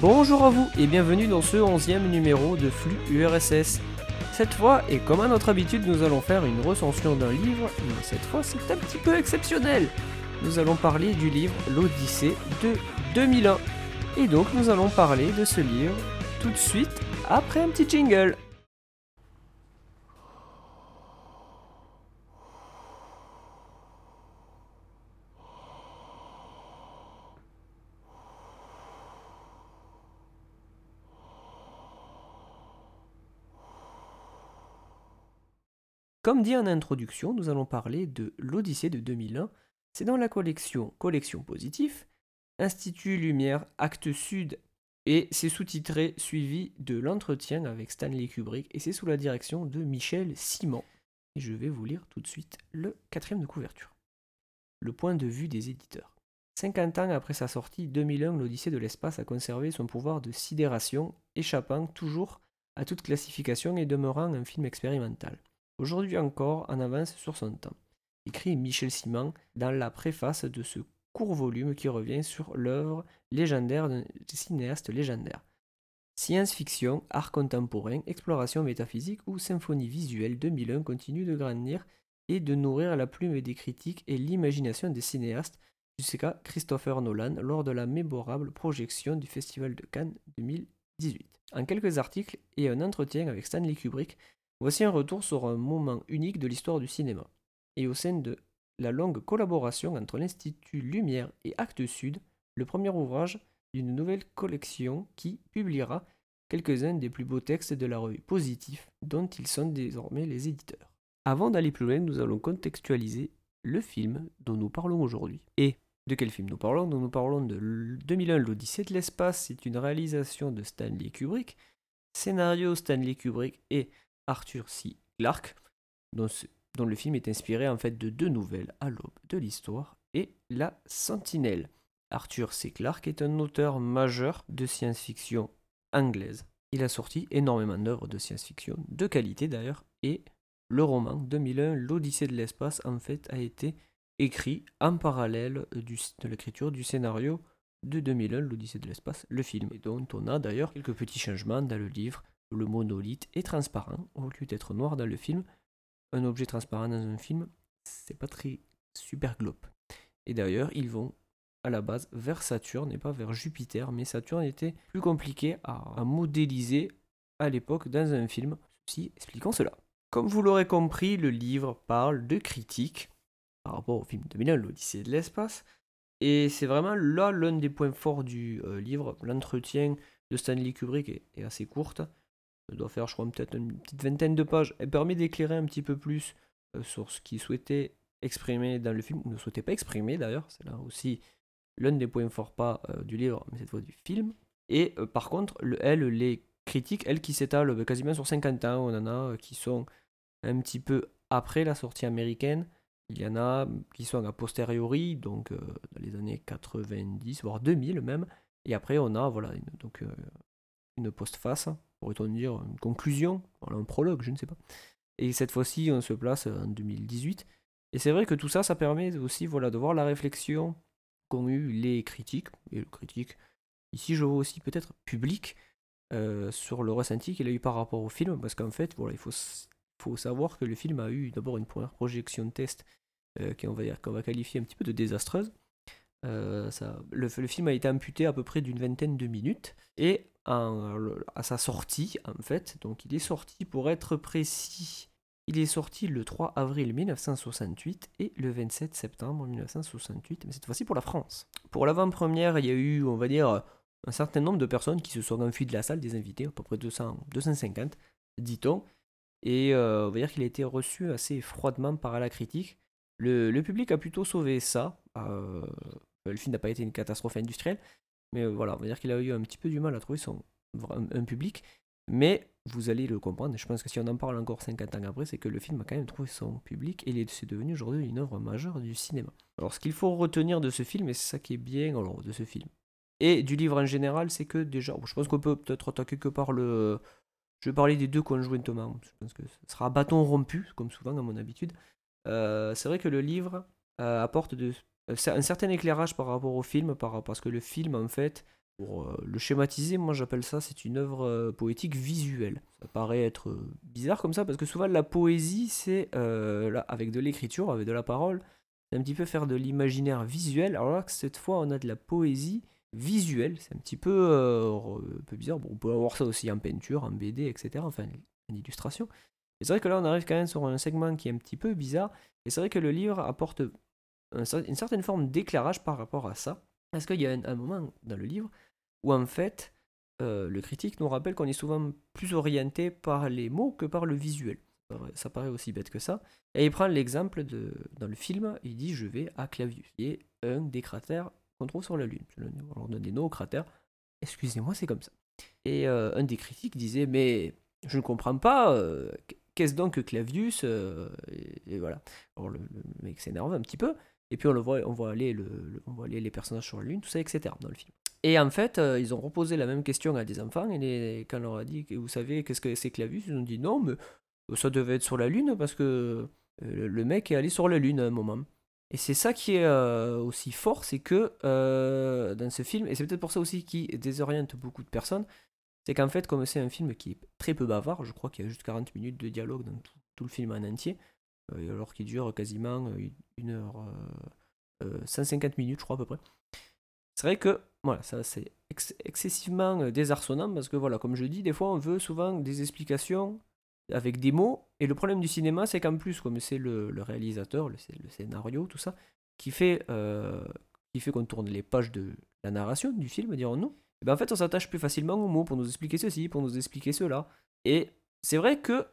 Bonjour à vous et bienvenue dans ce 11e numéro de Flux URSS. Cette fois, et comme à notre habitude, nous allons faire une recension d'un livre, mais cette fois c'est un petit peu exceptionnel. Nous allons parler du livre L'Odyssée de 2001. Et donc nous allons parler de ce livre tout de suite après un petit jingle. Comme dit en introduction, nous allons parler de l'Odyssée de 2001. C'est dans la collection Collection Positif, Institut Lumière, Acte Sud, et c'est sous-titré suivi de l'entretien avec Stanley Kubrick, et c'est sous la direction de Michel Simon. Et je vais vous lire tout de suite le quatrième de couverture. Le point de vue des éditeurs. 50 ans après sa sortie, 2001, l'Odyssée de l'espace a conservé son pouvoir de sidération, échappant toujours à toute classification et demeurant un film expérimental aujourd'hui encore en avance sur son temps, écrit Michel Simon dans la préface de ce court volume qui revient sur l'œuvre légendaire d'un cinéaste légendaire. Science-fiction, art contemporain, exploration métaphysique ou symphonie visuelle 2001 continue de grandir et de nourrir la plume des critiques et l'imagination des cinéastes jusqu'à Christopher Nolan lors de la mémorable projection du Festival de Cannes 2018. En quelques articles et un entretien avec Stanley Kubrick, Voici un retour sur un moment unique de l'histoire du cinéma, et au sein de la longue collaboration entre l'Institut Lumière et Actes Sud, le premier ouvrage d'une nouvelle collection qui publiera quelques-uns des plus beaux textes de la revue Positif dont ils sont désormais les éditeurs. Avant d'aller plus loin, nous allons contextualiser le film dont nous parlons aujourd'hui. Et de quel film nous parlons? Nous parlons de 2001 L'Odyssée de l'espace, c'est une réalisation de Stanley Kubrick, scénario Stanley Kubrick et Arthur C. Clarke, dont, le film est inspiré en fait de deux nouvelles à l'aube de l'histoire et La Sentinelle. Arthur C. Clarke est un auteur majeur de science-fiction anglaise. Il a sorti énormément d'œuvres de science-fiction, de qualité d'ailleurs, et le roman 2001, L'Odyssée de l'espace, en fait, a été écrit en parallèle de l'écriture du scénario de 2001, L'Odyssée de l'espace, le film, et dont on a d'ailleurs quelques petits changements dans le livre le monolithe est transparent au lieu d'être noir dans le film. Un objet transparent dans un film, c'est pas très super globe. Et d'ailleurs, ils vont à la base vers Saturne et pas vers Jupiter, mais Saturne était plus compliqué à, modéliser à l'époque dans un film. Si, expliquons cela. Comme vous l'aurez compris, le livre parle de critique par rapport au film 2001, l'Odyssée de l'espace. Et c'est vraiment là l'un des points forts du euh, livre. L'entretien de Stanley Kubrick est assez courte. Doit faire, je crois, peut-être une petite vingtaine de pages. Elle permet d'éclairer un petit peu plus euh, sur ce qu'il souhaitait exprimer dans le film, ou ne souhaitait pas exprimer d'ailleurs. C'est là aussi l'un des points forts pas euh, du livre, mais cette fois du film. Et euh, par contre, le, elle, les critiques, elles qui s'étalent bah, quasiment sur 50 ans, on en a qui sont un petit peu après la sortie américaine. Il y en a qui sont a posteriori, donc dans les années 90, voire 2000 même. Et après, on a voilà, une, donc, une postface pourrait-on dire, une conclusion, un prologue, je ne sais pas. Et cette fois-ci, on se place en 2018. Et c'est vrai que tout ça, ça permet aussi voilà, de voir la réflexion qu'ont eu les critiques, et le critique, ici je vois aussi peut-être public, euh, sur le ressenti qu'il a eu par rapport au film, parce qu'en fait, voilà, il faut, savoir que le film a eu d'abord une première projection test euh, qu'on va, qu'on va qualifier un petit peu de désastreuse. Euh, le, film a été amputé à peu près d'une vingtaine de minutes, et à sa sortie, en fait. Donc il est sorti, pour être précis, il est sorti le 3 avril 1968 et le 27 septembre 1968, mais cette fois-ci pour la France. Pour l'avant-première, il y a eu, on va dire, un certain nombre de personnes qui se sont enfuies de la salle, des invités, à peu près 200, 250, dit-on. Et euh, on va dire qu'il a été reçu assez froidement par la critique. Le, public a plutôt sauvé ça. Euh, le film n'a pas été une catastrophe industrielle, mais euh, voilà, on va dire qu'il a eu un petit peu du mal à trouver son, un, public. Mais vous allez le comprendre, je pense que si on en parle encore 50 ans après, c'est que le film a quand même trouvé son public et c'est devenu aujourd'hui une œuvre majeure du cinéma. Alors ce qu'il faut retenir de ce film, et c'est ça qui est bien alors, de ce film, et du livre en général, c'est que déjà, je pense qu'on peut peut-être attaquer que par le... Je vais parler des deux conjointement, je pense que ce sera bâton rompu, comme souvent à mon habitude. Euh, c'est vrai que le livre euh, apporte de, euh, un certain éclairage par rapport au film, par, parce que le film, en fait, pour le schématiser, moi j'appelle ça, c'est une œuvre poétique visuelle. Ça paraît être bizarre comme ça, parce que souvent la poésie, c'est là, avec de l'écriture, avec de la parole, c'est un petit peu faire de l'imaginaire visuel. Alors là, cette fois, on a de la poésie visuelle, c'est un petit peu, un peu bizarre. Bon, on peut avoir ça aussi en peinture, en BD, etc. Enfin, en illustration. Et c'est vrai que là, on arrive quand même sur un segment qui est un petit peu bizarre. Et c'est vrai que le livre apporte une certaine forme d'éclairage par rapport à ça. Parce qu'il y a un, moment dans le livre où, en fait, euh, le critique nous rappelle qu'on est souvent plus orienté par les mots que par le visuel. Ça paraît aussi bête que ça. Et il prend l'exemple de dans le film, il dit Je vais à Clavius, qui est un des cratères qu'on trouve sur la Lune. On leur donne des noms aux cratères. Excusez-moi, c'est comme ça. Et euh, un des critiques disait Mais je ne comprends pas, euh, qu'est-ce donc que Clavius et, voilà. Alors le, mec s'énerve un petit peu, et puis on le voit, on voit aller, les personnages sur la lune, tout ça, etc. dans le film. Et en fait, euh, ils ont reposé la même question à des enfants, et quand on leur a dit, vous savez, qu'est-ce que c'est Clavius Ils ont dit non, mais ça devait être sur la lune, parce que euh, le mec est allé sur la lune à un moment. Et c'est ça qui est aussi fort, c'est que dans ce film, et c'est peut-être pour ça aussi qui désoriente beaucoup de personnes, c'est qu'en fait, comme c'est un film qui est très peu bavard, je crois qu'il y a juste 40 minutes de dialogue dans tout, le film en entier, euh, alors qu'il dure quasiment une heure, 150 euh, euh, minutes, je crois à peu près. C'est vrai que voilà, ça c'est excessivement désarçonnant parce que voilà, comme je dis, des fois on veut souvent des explications avec des mots, et le problème du cinéma, c'est qu'en plus, comme c'est le, réalisateur, le, scénario, tout ça, qui fait, qui fait qu'on tourne les pages de la narration du film, dirons-nous, eh ben, en fait on s'attache plus facilement aux mots pour nous expliquer ceci, pour nous expliquer cela. Et c'est vrai que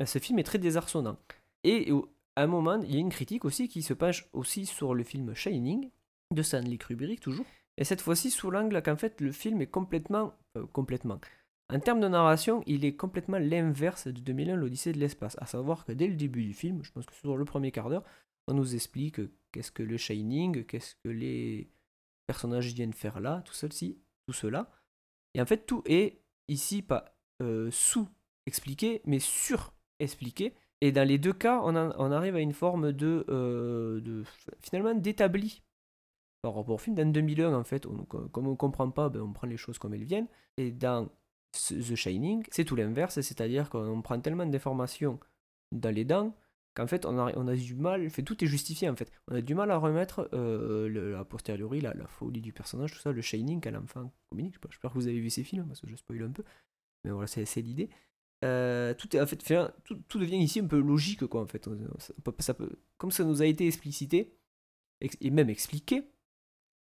euh, ce film est très désarçonnant. Et à un moment, il y a une critique aussi qui se penche aussi sur le film Shining, de Stanley Kubrick toujours. Et cette fois-ci sous l'angle qu'en fait le film est complètement... Euh, complètement. En termes de narration, il est complètement l'inverse de 2001, l'Odyssée de l'espace. À savoir que dès le début du film, je pense que sur le premier quart d'heure, on nous explique qu'est-ce que le Shining, qu'est-ce que les personnages viennent faire là, tout ceci cela. Et en fait, tout est ici pas euh, sous-expliqué, mais sur-expliqué. Et dans les deux cas, on, arrive à une forme de, euh, de finalement d'établi par rapport au film. Dans 2001, en fait, comme on ne comprend pas, ben, on prend les choses comme elles viennent. Et dans The Shining, c'est tout l'inverse, c'est-à-dire qu'on prend tellement d'informations dans les dents qu'en fait on a, on a du mal, fait, tout est justifié en fait. On a du mal à remettre euh, le, a posteriori la, la, folie du personnage, tout ça, le Shining qu'à l'enfant. J'espère que vous avez vu ces films parce que je spoil un peu, mais voilà, c'est l'idée. Euh, tout est en fait, tout, tout, devient ici un peu logique quoi en fait. Ça peut, comme ça nous a été explicité et même expliqué,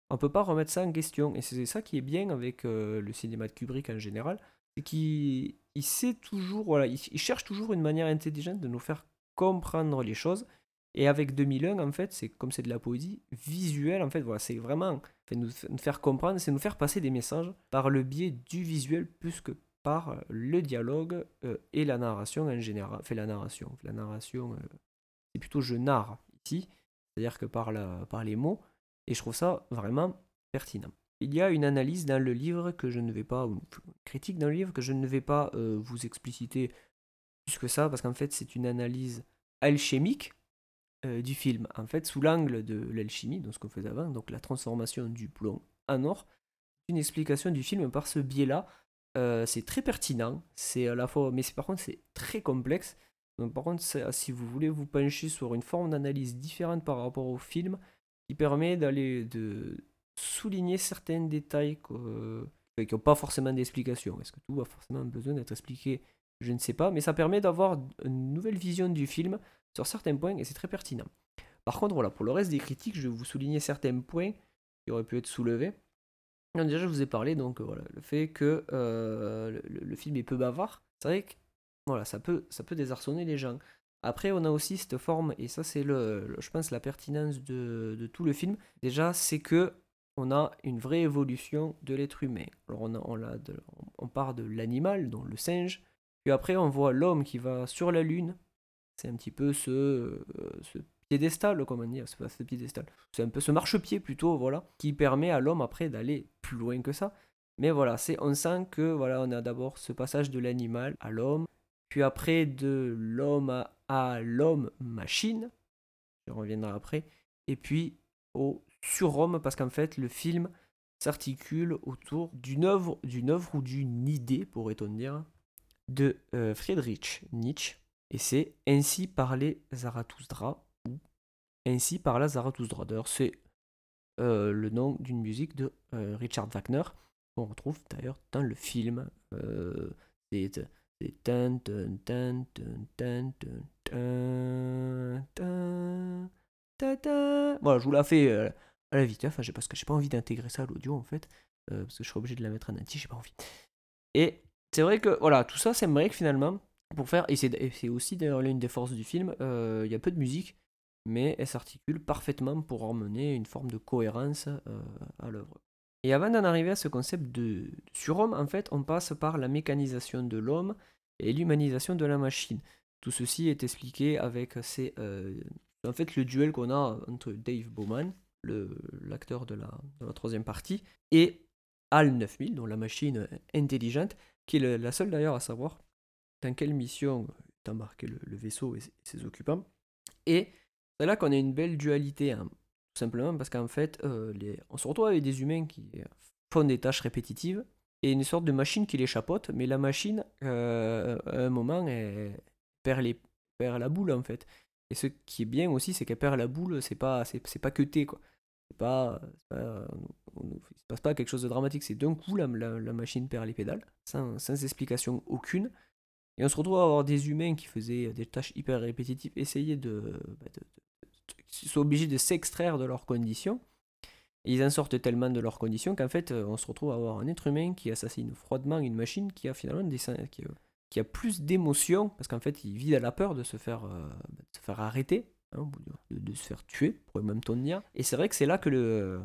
on peut pas remettre ça en question. Et c'est ça qui est bien avec euh, le cinéma de Kubrick en général, c'est qu'il il sait toujours, voilà, il, cherche toujours une manière intelligente de nous faire comprendre les choses. Et avec 2001, en fait, c'est comme c'est de la poésie visuelle, en fait, voilà, c'est vraiment nous, faire comprendre, c'est nous faire passer des messages par le biais du visuel plus que par le dialogue euh, et la narration en général. Fait la narration, la narration, euh, c'est plutôt je narre ici, c'est-à-dire que par, les mots, et je trouve ça vraiment pertinent. Il y a une analyse dans le livre que je ne vais pas, critique dans le livre que je ne vais pas euh, vous expliciter plus que ça, parce qu'en fait, c'est une analyse alchimique euh, du film. En fait, sous l'angle de l'alchimie, donc ce qu'on faisait avant, donc la transformation du plomb en or, une explication du film par ce biais-là. Euh, c'est très pertinent, c'est à la fois, mais par contre, c'est très complexe. Donc, par contre, si vous voulez vous pencher sur une forme d'analyse différente par rapport au film, qui permet d'aller de souligner certains détails qui n'ont pas forcément d'explication. Est-ce que tout a forcément besoin d'être expliqué? Je ne sais pas, mais ça permet d'avoir une nouvelle vision du film sur certains points et c'est très pertinent. Par contre, voilà, pour le reste des critiques, je vais vous souligner certains points qui auraient pu être soulevés. Déjà, je vous ai parlé, donc voilà, le fait que euh, le, film est peu bavard, c'est vrai que voilà, ça peut, ça peut désarçonner les gens. Après, on a aussi cette forme, et ça, c'est le, je pense, la pertinence de, de, tout le film. Déjà, c'est que on a une vraie évolution de l'être humain. Alors on, on, on part de l'animal, donc le singe, puis après on voit l'homme qui va sur la lune. C'est un petit peu ce, euh, ce piédestal, comment dire, c'est pas ce piédestal, c'est un peu ce marchepied plutôt, voilà, qui permet à l'homme après d'aller plus loin que ça. Mais voilà, c'est on sent que voilà, on a d'abord ce passage de l'animal à l'homme, puis après de l'homme à, l'homme machine, je reviendrai après, et puis au surhomme parce qu'en fait le film s'articule autour d'une œuvre, d'une œuvre ou d'une idée, pourrait-on dire, de euh, Friedrich Nietzsche, et c'est Ainsi parlait Zarathustra, Ainsi parla Zarathustra. C'est euh, le nom d'une musique de euh, Richard Wagner, qu'on retrouve d'ailleurs dans le film. c'est tan tan Voilà, je vous la fais à la vite, enfin, parce que j'ai pas envie d'intégrer ça à l'audio en fait, parce que je serais obligé de la mettre en anti, j'ai pas envie. Et c'est vrai que voilà, tout ça, c'est que finalement, pour faire, et c'est aussi d'ailleurs l'une des forces du film, il y a peu de musique, mais elle s'articule parfaitement pour emmener une forme de cohérence à l'œuvre. Et avant d'en arriver à ce concept de surhomme, en fait, on passe par la mécanisation de l'homme et l'humanisation de la machine. Tout ceci est expliqué avec ces, en fait, le duel qu'on a entre Dave Bowman, l'acteur de la, de la troisième partie, et HAL 9000, dont la machine intelligente, qui est la seule d'ailleurs à savoir dans quelle mission est embarqué le, vaisseau et ses occupants. C'est là qu'on a une belle dualité, hein, tout simplement parce qu'en fait, euh, on se retrouve avec des humains qui font des tâches répétitives et une sorte de machine qui les chapote, mais la machine, euh, à un moment, perd, la boule en fait. Et ce qui est bien aussi, c'est qu'elle perd la boule, c'est pas, c'est, pas que T, quoi. C'est pas, il se passe pas quelque chose de dramatique, c'est d'un coup la, machine perd les pédales, sans, sans, explication aucune. Et on se retrouve à avoir des humains qui faisaient des tâches hyper répétitives, essayer de, bah, de, sont obligés de s'extraire de leurs conditions. Ils en sortent tellement de leurs conditions qu'en fait, on se retrouve à avoir un être humain qui assassine froidement une machine qui a finalement des, qui, qui a plus d'émotions, parce qu'en fait, il vit à la peur de se faire, euh, faire arrêter, hein, de, se faire tuer, pour même ton dire. Et c'est vrai que c'est là que le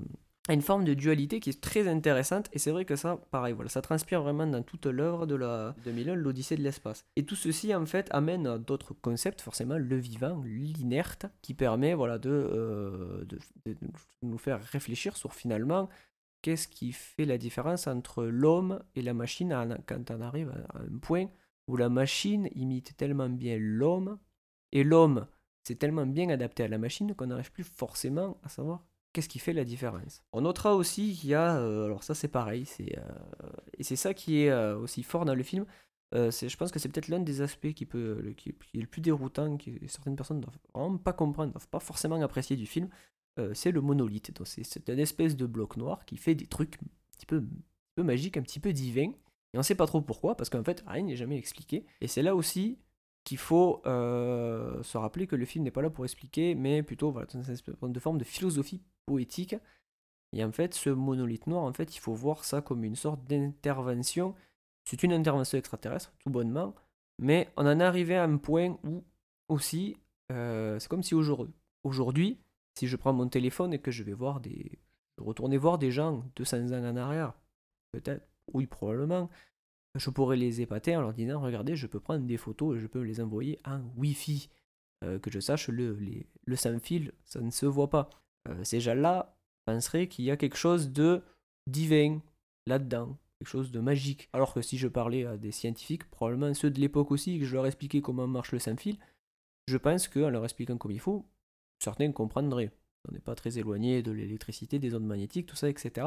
a une forme de dualité qui est très intéressante et c'est vrai que ça pareil voilà ça transpire vraiment dans toute l'œuvre de la 2001 l'Odyssée de l'espace. Et tout ceci en fait amène à d'autres concepts forcément le vivant l'inerte qui permet voilà de, euh, de, de, nous faire réfléchir sur finalement qu'est-ce qui fait la différence entre l'homme et la machine quand on arrive à un point où la machine imite tellement bien l'homme, et l'homme s'est tellement bien adapté à la machine qu'on n'arrive plus forcément à savoir qu'est-ce qui fait la différence? On notera aussi qu'il y a, euh, alors ça c'est pareil, c'est, euh, et c'est ça qui est euh, aussi fort dans le film, c'est, je pense que c'est peut-être l'un des aspects qui, peut, qui, est le plus déroutant, que certaines personnes ne doivent vraiment pas comprendre, ne doivent pas forcément apprécier du film, c'est le monolithe. Donc c'est, c'est une espèce de bloc noir qui fait des trucs un petit peu, magiques, un petit peu divins, et on ne sait pas trop pourquoi, parce qu'en fait, rien n'est jamais expliqué. Et c'est là aussi qu'il faut se rappeler que le film n'est pas là pour expliquer, mais plutôt voilà, de forme de philosophie poétique. Et en fait, ce monolithe noir, en fait, il faut voir ça comme une sorte d'intervention. C'est une intervention extraterrestre, tout bonnement, mais on en est arrivé à un point où aussi, euh, c'est comme si aujourd'hui, si je prends mon téléphone et que je vais voir des, retourner voir des gens 200 ans en arrière, peut-être, oui, probablement. Je pourrais les épater en leur disant regardez, je peux prendre des photos et je peux les envoyer en Wi-Fi. Euh, que je sache, le, le sans fil, ça ne se voit pas. Euh, ces gens-là penseraient qu'il y a quelque chose de divin là-dedans, quelque chose de magique. Alors que si je parlais à des scientifiques, probablement ceux de l'époque aussi, que je leur expliquais comment marche le sans fil, je pense qu'en leur expliquant comme il faut, certains comprendraient. On n'est pas très éloigné de l'électricité, des ondes magnétiques, tout ça, etc.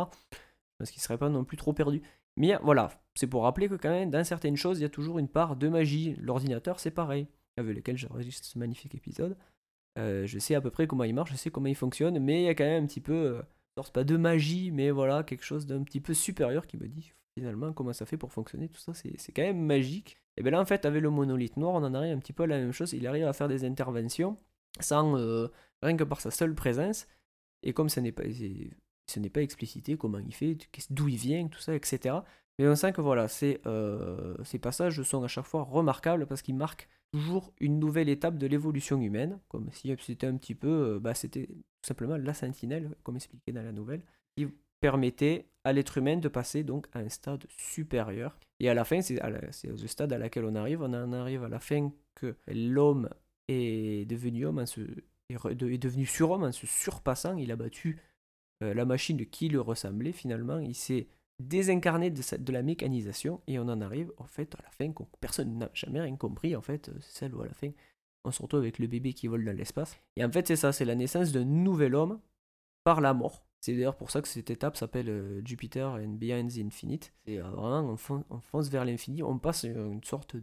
Parce qu'ils ne seraient pas non plus trop perdus. Mais voilà, c'est pour rappeler que quand même, dans certaines choses, il y a toujours une part de magie. L'ordinateur, c'est pareil, avec lequel j'enregistre ce magnifique épisode. Euh, je sais à peu près comment il marche, je sais comment il fonctionne, mais il y a quand même un petit peu, euh, pas de magie, mais voilà, quelque chose d'un petit peu supérieur qui me dit finalement comment ça fait pour fonctionner, tout ça, c'est quand même magique. Et bien là, en fait, avec le monolithe noir, on en arrive un petit peu à la même chose, il arrive à faire des interventions sans, euh, rien que par sa seule présence, et comme ça n'est pas, ce n'est pas explicité comment il fait, d'où il vient, tout ça, etc. Mais sent que voilà, euh, ces passages sont à chaque fois remarquables parce qu'ils marquent toujours une nouvelle étape de l'évolution humaine, comme si c'était un petit peu, euh, bah, c'était tout simplement la sentinelle, comme expliqué dans la nouvelle, qui permettait à l'être humain de passer donc à un stade supérieur. Et à la fin, c'est le stade à laquelle on arrive. On en arrive à la fin que l'homme est devenu homme, est, devenu surhomme en se surpassant. Il a battu euh, la machine qui le ressemblait finalement. Il s'est désincarné de, de, la mécanisation et on en arrive en fait à la fin personne n'a jamais rien compris en fait. C'est celle où à la fin on se retrouve avec le bébé qui vole dans l'espace. Et en fait c'est ça, c'est la naissance d'un nouvel homme par la mort. C'est d'ailleurs pour ça que cette étape s'appelle euh, Jupiter and Beyond the Infinite. Et euh, vraiment, on, fonce, vers l'infini, on passe une sorte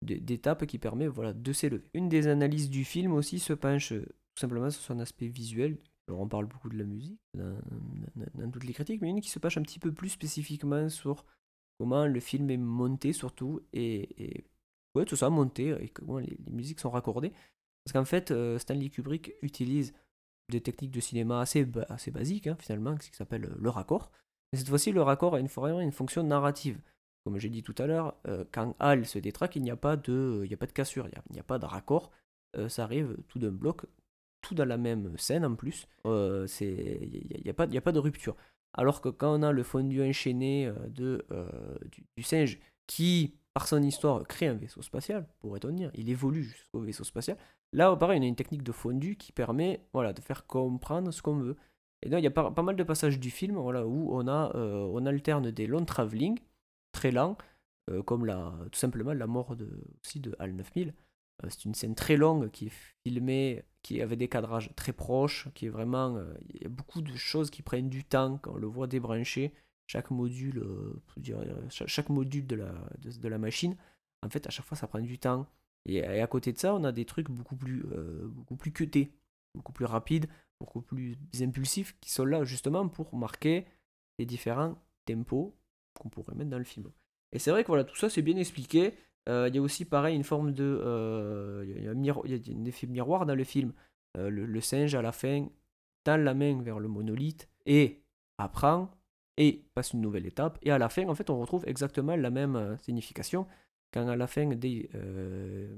d'étape qui permet voilà, de s'élever. Une des analyses du film aussi se penche euh, tout simplement sur son aspect visuel. On parle beaucoup de la musique dans, toutes les critiques, mais une qui se penche un petit peu plus spécifiquement sur comment le film est monté surtout, et, tout ça monté, et comment les, musiques sont raccordées. Parce qu'en fait, Stanley Kubrick utilise des techniques de cinéma assez, assez basiques, hein, finalement, ce qui s'appelle euh, le raccord. Mais cette fois-ci, le raccord a une, fonction narrative. Comme j'ai dit tout à l'heure, euh, quand Hal se détraque, il n'y a, pas de, il a pas de cassure, il n'y a, pas de raccord. Euh, ça arrive tout d'un bloc, tout dans la même scène en plus. il n'y a, a, a pas de rupture. Alors que quand on a le fondu enchaîné de, du, singe qui, par son histoire, crée un vaisseau spatial, pourrait-on dire, il évolue jusqu'au vaisseau spatial, Là, pareil, on a une technique de fondu qui permet voilà, de faire comprendre ce qu'on veut. Et donc, il y a pas, mal de passages du film voilà, où on, a, euh, on alterne des longs travelling, très lents, euh, comme la, tout simplement la mort de, aussi de HAL 9000. Euh, c'est une scène très longue qui est filmée, qui avait des cadrages très proches, qui est vraiment. Il y a beaucoup de choses qui prennent du temps quand on le voit débrancher. Chaque module, chaque, module de la, de la machine, en fait, à chaque fois, ça prend du temps. Et, à côté de ça, on a des trucs beaucoup plus, euh, beaucoup plus cutés, beaucoup plus rapides, beaucoup plus impulsifs, qui sont là justement pour marquer les différents tempos qu'on pourrait mettre dans le film. Et c'est vrai que voilà, tout ça c'est bien expliqué. Euh, il y a aussi pareil une forme de... Euh, il y, a un effet miroir dans le film. Le, singe à la fin tend la main vers le monolithe et apprend et passe une nouvelle étape. Et à la fin, en fait, on retrouve exactement la même signification quand à la fin euh,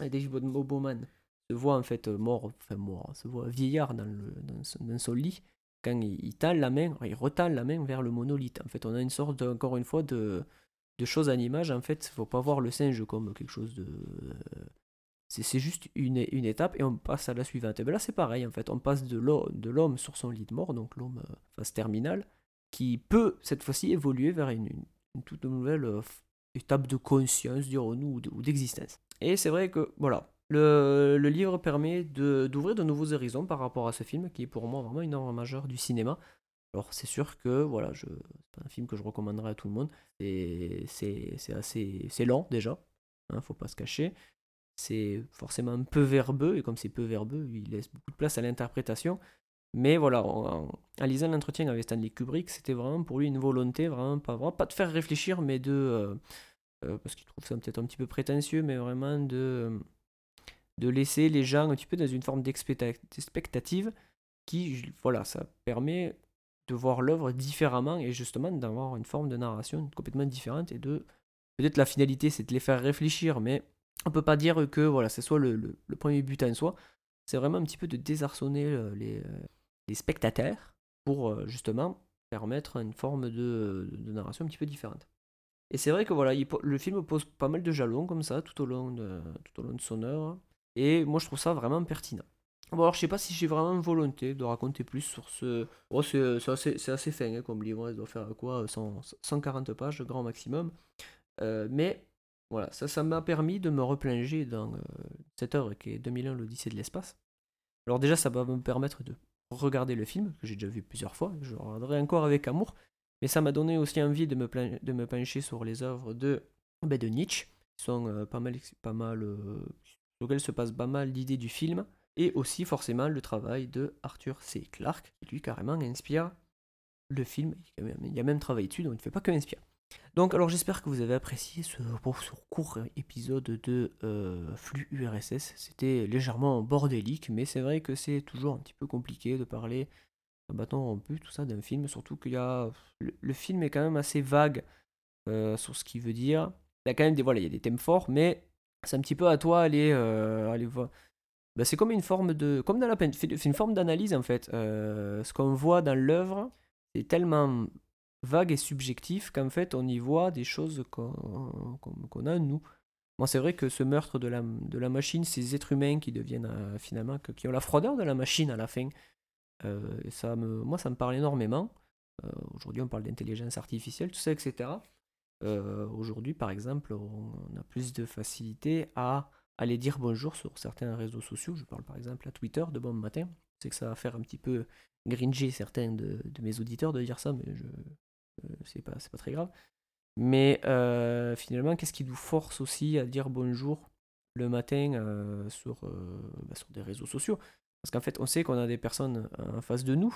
Dave Bowman se voit en fait mort, enfin mort, se voit vieillard dans, le, dans, son, lit, quand il, tend la main, il retend la main vers le monolithe. En fait, on a une sorte, encore une fois, de, de chose en image. En fait, faut pas voir le singe comme quelque chose de. C'est juste une, une, étape et on passe à la suivante. Et bien là, c'est pareil, en fait. On passe de l'homme sur son lit de mort, donc l'homme euh, phase terminale, qui peut cette fois-ci évoluer vers une, une, toute nouvelle euh, étape de conscience, dirons-nous, ou d'existence. Et c'est vrai que, voilà, le, le livre permet d'ouvrir de, nouveaux horizons par rapport à ce film, qui est pour moi vraiment une œuvre majeure du cinéma. Alors c'est sûr que, voilà, je, c'est un film que je recommanderais à tout le monde. C'est assez c'est lent déjà, hein, faut pas se cacher. C'est forcément un peu verbeux, et comme c'est peu verbeux, il laisse beaucoup de place à l'interprétation. Mais voilà, en, lisant l'entretien avec Stanley Kubrick, c'était vraiment pour lui une volonté, vraiment pas, pas de faire réfléchir, mais de. Euh, euh, parce qu'il trouve ça peut-être un petit peu prétentieux, mais vraiment de, de laisser les gens un petit peu dans une forme d'expectative qui, voilà, ça permet de voir l'œuvre différemment et justement d'avoir une forme de narration complètement différente et de. Peut-être la finalité, c'est de les faire réfléchir, mais on peut pas dire que voilà, c'est soit le, premier but en soi, c'est vraiment un petit peu de désarçonner euh, les des spectateurs pour euh, justement permettre une forme de, narration un petit peu différente. Et c'est vrai que voilà, le film pose pas mal de jalons comme ça tout au long de, tout au long de son œuvre. Et moi je trouve ça vraiment pertinent. Bon alors je sais pas si j'ai vraiment volonté de raconter plus sur ce... Oh, c'est assez, assez, fin hein, comme livre, il doit faire quoi 140 pages grand maximum. Euh, mais voilà, ça ça m'a permis de me replonger dans euh, cette œuvre qui est 2001 l'Odyssée de l'espace. Alors déjà ça va me permettre de regarder le film, que j'ai déjà vu plusieurs fois, je le regarderai encore avec amour, mais ça m'a donné aussi envie de me, de me pencher sur les œuvres de, ben de Nietzsche, qui sont euh, pas mal, pas mal sur lesquelles se passe pas mal d'idées du film, et aussi forcément le travail de Arthur C. Clarke, qui lui carrément inspire le film, il y a même travaillé dessus, donc il ne fait pas que inspire. Donc alors j'espère que vous avez apprécié ce, ce court épisode de euh, flux URSS. C'était légèrement bordélique, mais c'est vrai que c'est toujours un petit peu compliqué de parler d'un bâton rompu, tout ça, d'un film, surtout qu'il y a... Le, film est quand même assez vague euh, sur ce qu'il veut dire. Il y a quand même des, voilà, il y a des thèmes forts, mais c'est un petit peu à toi aller, euh, aller voir. Bah, c'est comme une forme de... Comme dans la peine, c'est une forme d'analyse en fait. ce qu'on voit dans l'œuvre, c'est tellement vague et subjectif qu'en fait on y voit des choses qu'on a nous. Moi c'est vrai que ce meurtre de la, de la machine, ces êtres humains qui deviennent euh, finalement, qui ont la froideur de la machine à la fin, euh, ça me, moi ça me parle énormément. Euh, aujourd'hui on parle d'intelligence artificielle, tout ça, etc. Aujourd'hui par exemple on a plus de facilité à aller dire bonjour sur certains réseaux sociaux. Je parle par exemple à Twitter de bon matin. Sais que ça va faire un petit peu gringer certains de, mes auditeurs de dire ça, mais je, euh, c'est pas, très grave. Mais euh, finalement, qu'est-ce qui nous force aussi à dire bonjour le matin euh, sur, bah, sur des réseaux sociaux? Parce qu'en fait, on sait qu'on a des personnes en face de nous,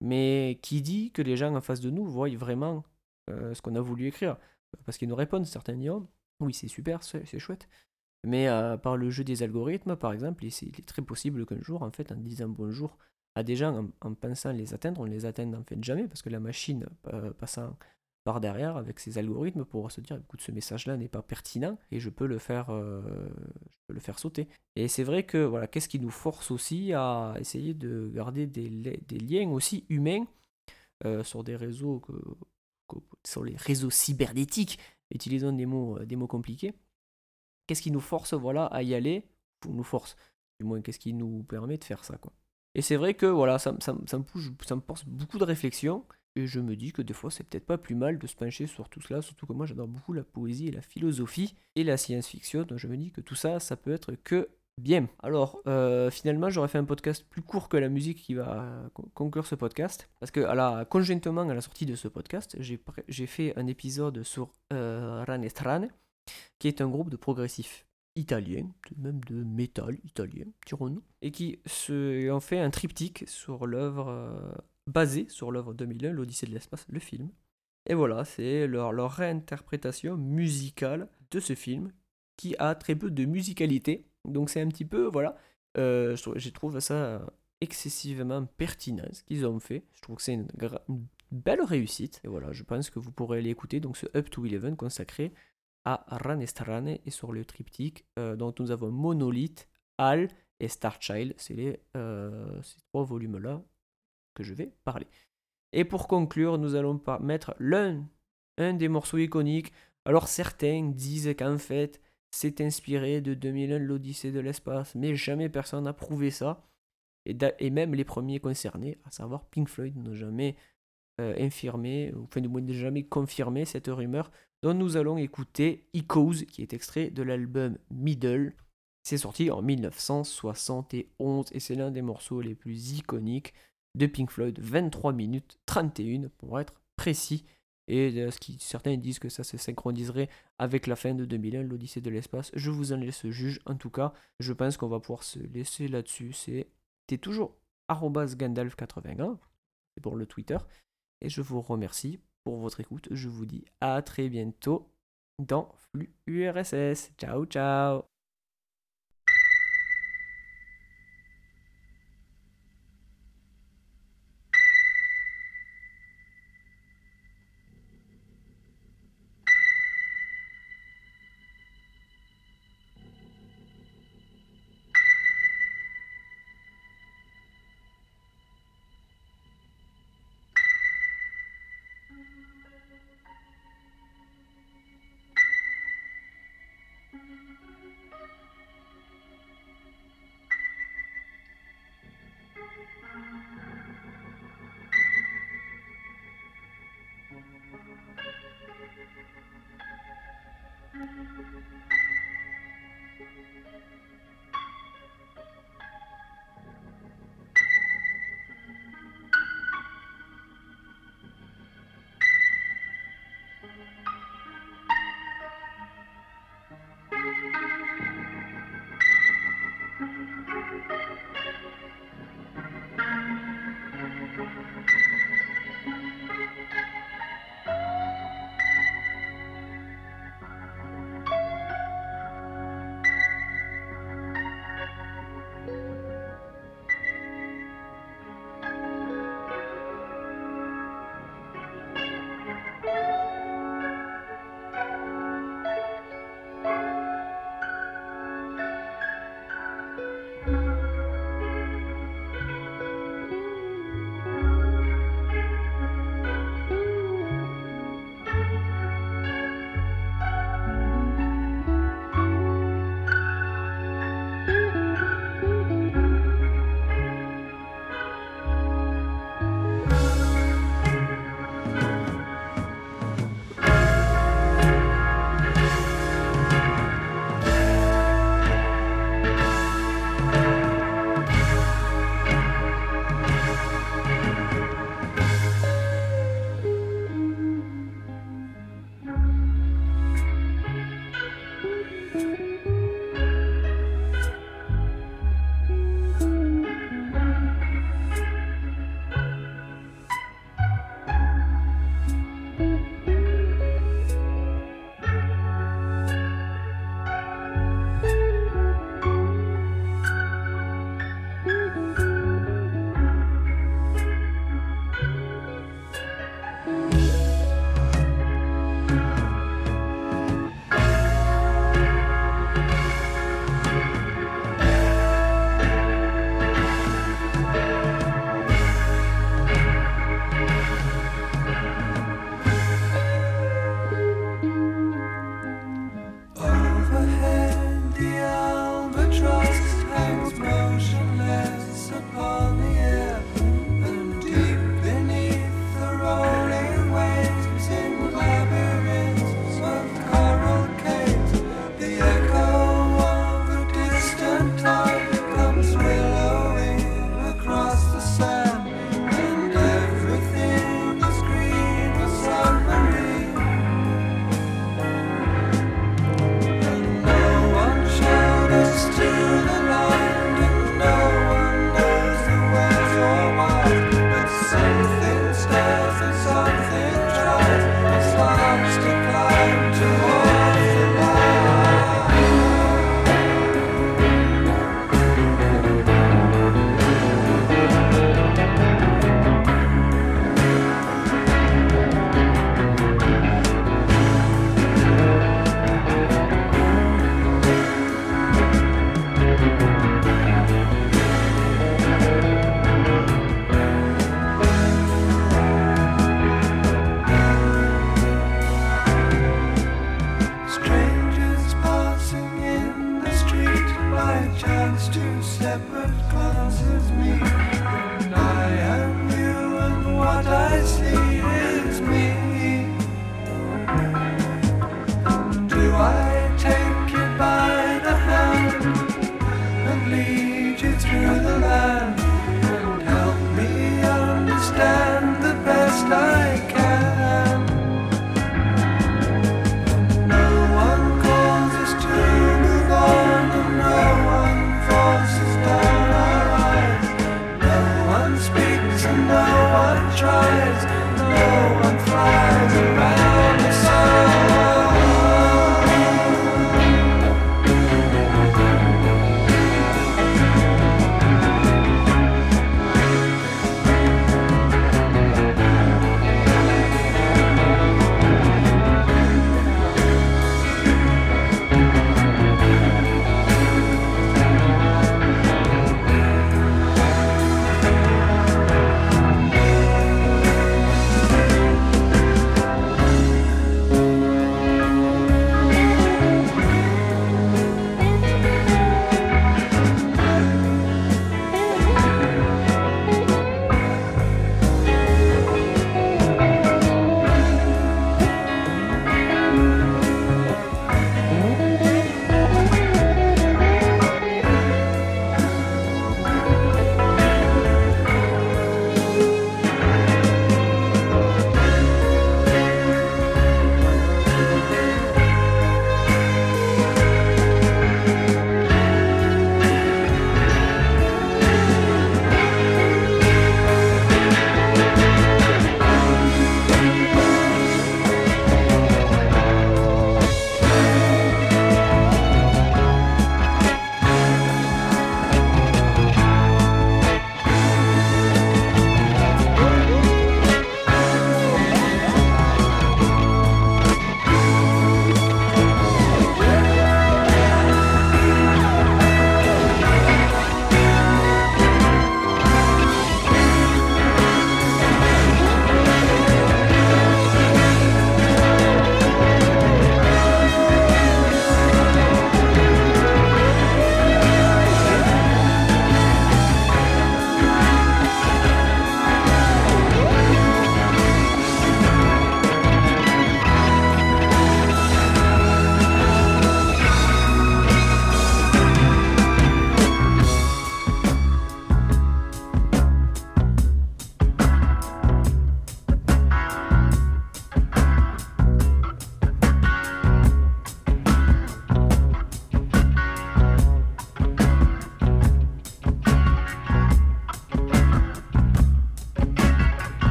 mais qui dit que les gens en face de nous voient vraiment ce qu'on a voulu écrire? Parce qu'ils nous répondent, certains disent oh, oui, c'est super, c'est chouette. Mais par le jeu des algorithmes, par exemple, il est, très possible qu'un jour, en fait, en disant bonjour à des gens en, pensant les atteindre, on ne les atteint en fait jamais parce que la machine euh, passant par derrière avec ses algorithmes pour se dire écoute ce message là n'est pas pertinent et je peux le faire euh, le faire sauter. Et c'est vrai que voilà qu'est-ce qui nous force aussi à essayer de garder des, liens aussi humains euh, sur des réseaux que, sur les réseaux cybernétiques utilisant des mots des mots compliqués qu'est-ce qui nous force voilà à y aller nous force du moins qu'est-ce qui nous permet de faire ça quoi et c'est vrai que voilà, ça, ça, ça, me pousse, ça me porte beaucoup de réflexion. Et je me dis que des fois, c'est peut-être pas plus mal de se pencher sur tout cela, surtout que moi j'adore beaucoup la poésie et la philosophie et la science-fiction. Donc je me dis que tout ça, ça peut être que bien. Alors, euh, finalement, j'aurais fait un podcast plus court que la musique qui va conclure ce podcast. Parce que, à la, conjointement à la sortie de ce podcast, j'ai fait un épisode sur euh, qui est un groupe de progressifs italien, même de métal italien, dirons-nous, et qui se, en fait un triptyque sur l'œuvre euh, basée sur l'œuvre 2001, l'Odyssée de l'espace, le film. Et voilà, c'est leur, réinterprétation musicale de ce film qui a très peu de musicalité. Donc c'est un petit peu, voilà, euh, je, trouve ça excessivement pertinent ce qu'ils ont fait. Je trouve que c'est une, belle réussite. Et voilà, je pense que vous pourrez l'écouter. Donc ce Up to Eleven consacré à Ranestrane et sur le triptyque. Euh, donc nous avons Monolith, Al et Starchild. C'est les, euh, ces trois volumes-là que je vais parler. Et pour conclure, nous allons mettre l'un un des morceaux iconiques. Alors certains disent qu'en fait, c'est inspiré de 2001 l'Odyssée de l'espace, mais jamais personne n'a prouvé ça. Et, même les premiers concernés, à savoir Pink Floyd, n'ont jamais euh, ou jamais confirmé cette rumeur dont nous allons écouter Echoes, qui est extrait de l'album Middle. C'est sorti en 1971 et c'est l'un des morceaux les plus iconiques de Pink Floyd, 23 minutes 31 pour être précis. Et euh, ce qui, certains disent que ça se synchroniserait avec la fin de 2001, l'Odyssée de l'espace. Je vous en laisse juge. En tout cas, je pense qu'on va pouvoir se laisser là-dessus. C'est toujours Gandalf81 pour le Twitter. Et je vous remercie pour votre écoute. Je vous dis à très bientôt dans Flux URSS. Ciao, ciao